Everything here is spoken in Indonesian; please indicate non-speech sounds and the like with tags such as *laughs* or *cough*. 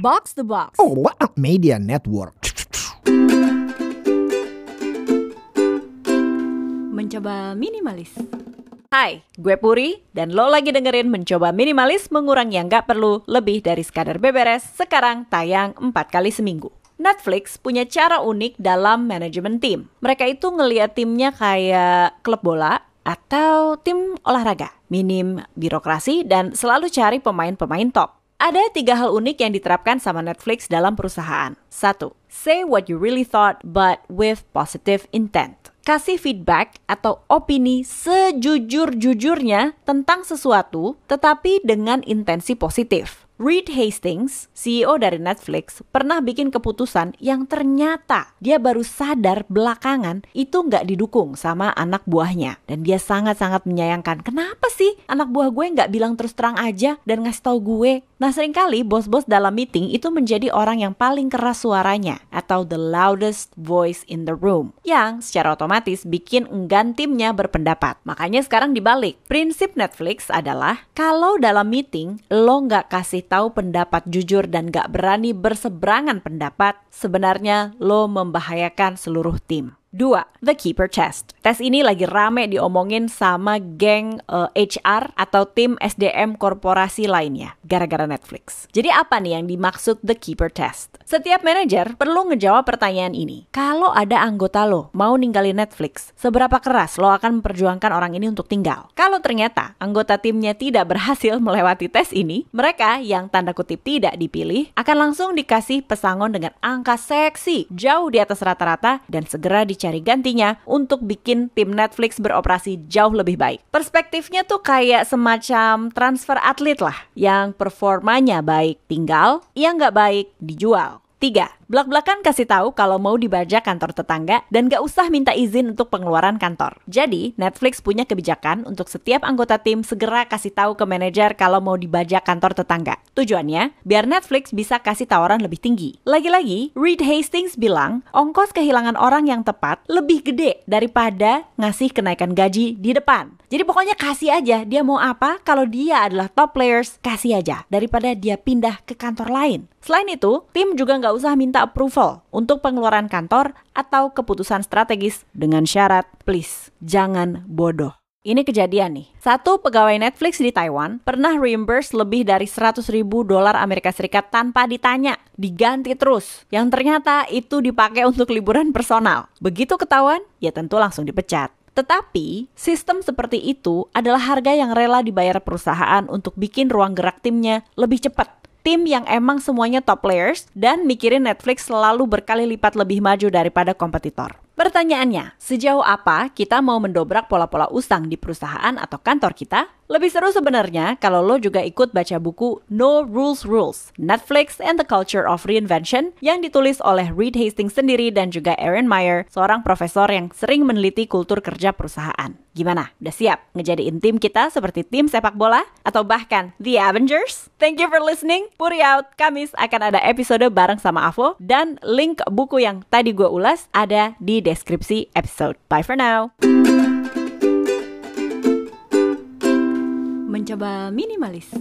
Box the Box. Oh, what a media network. Mencoba minimalis. Hai, gue Puri, dan lo lagi dengerin Mencoba Minimalis mengurangi yang gak perlu lebih dari sekadar beberes, sekarang tayang 4 kali seminggu. Netflix punya cara unik dalam manajemen tim. Mereka itu ngeliat timnya kayak klub bola atau tim olahraga. Minim birokrasi dan selalu cari pemain-pemain top. Ada tiga hal unik yang diterapkan sama Netflix dalam perusahaan. Satu, say what you really thought but with positive intent kasih feedback atau opini sejujur-jujurnya tentang sesuatu, tetapi dengan intensi positif. Reed Hastings, CEO dari Netflix, pernah bikin keputusan yang ternyata dia baru sadar belakangan itu nggak didukung sama anak buahnya. Dan dia sangat-sangat menyayangkan, kenapa sih anak buah gue nggak bilang terus terang aja dan ngasih tahu gue? Nah sering kali bos-bos dalam meeting itu menjadi orang yang paling keras suaranya atau the loudest voice in the room yang secara otomatis bikin enggan timnya berpendapat. Makanya sekarang dibalik. Prinsip Netflix adalah kalau dalam meeting lo nggak kasih tahu pendapat jujur dan nggak berani berseberangan pendapat, sebenarnya lo membahayakan seluruh tim. 2. The Keeper Test. Tes ini lagi rame diomongin sama geng uh, eh, HR atau tim SDM korporasi lainnya gara-gara Netflix. Jadi apa nih yang dimaksud The Keeper Test? Setiap manajer perlu ngejawab pertanyaan ini. Kalau ada anggota lo mau ninggalin Netflix, seberapa keras lo akan memperjuangkan orang ini untuk tinggal? Kalau ternyata anggota timnya tidak berhasil *laughs* melewati tes ini, mereka yang tanda kutip tidak dipilih akan langsung dikasih pesangon dengan angka seksi jauh di atas rata-rata dan segera di cari gantinya untuk bikin tim Netflix beroperasi jauh lebih baik. Perspektifnya tuh kayak semacam transfer atlet lah yang performanya baik, tinggal yang nggak baik dijual. 3. Belak-belakan kasih tahu kalau mau dibajak kantor tetangga dan gak usah minta izin untuk pengeluaran kantor. Jadi, Netflix punya kebijakan untuk setiap anggota tim segera kasih tahu ke manajer kalau mau dibajak kantor tetangga. Tujuannya, biar Netflix bisa kasih tawaran lebih tinggi. Lagi-lagi, Reed Hastings bilang, ongkos kehilangan orang yang tepat lebih gede daripada ngasih kenaikan gaji di depan. Jadi pokoknya kasih aja dia mau apa, kalau dia adalah top players, kasih aja daripada dia pindah ke kantor lain. Selain itu, tim juga nggak usah minta approval untuk pengeluaran kantor atau keputusan strategis dengan syarat please jangan bodoh. Ini kejadian nih. Satu pegawai Netflix di Taiwan pernah reimburse lebih dari 100 ribu dolar Amerika Serikat tanpa ditanya. Diganti terus. Yang ternyata itu dipakai untuk liburan personal. Begitu ketahuan, ya tentu langsung dipecat. Tetapi, sistem seperti itu adalah harga yang rela dibayar perusahaan untuk bikin ruang gerak timnya lebih cepat tim yang emang semuanya top players dan mikirin Netflix selalu berkali lipat lebih maju daripada kompetitor. Pertanyaannya, sejauh apa kita mau mendobrak pola-pola usang di perusahaan atau kantor kita? Lebih seru sebenarnya kalau lo juga ikut baca buku No Rules Rules, Netflix and the Culture of Reinvention yang ditulis oleh Reed Hastings sendiri dan juga Aaron Meyer, seorang profesor yang sering meneliti kultur kerja perusahaan. Gimana? Udah siap ngejadiin tim kita seperti tim sepak bola? Atau bahkan The Avengers? Thank you for listening. Puri out. Kamis akan ada episode bareng sama Avo dan link buku yang tadi gue ulas ada di deskripsi episode. Bye for now. mencoba minimalis.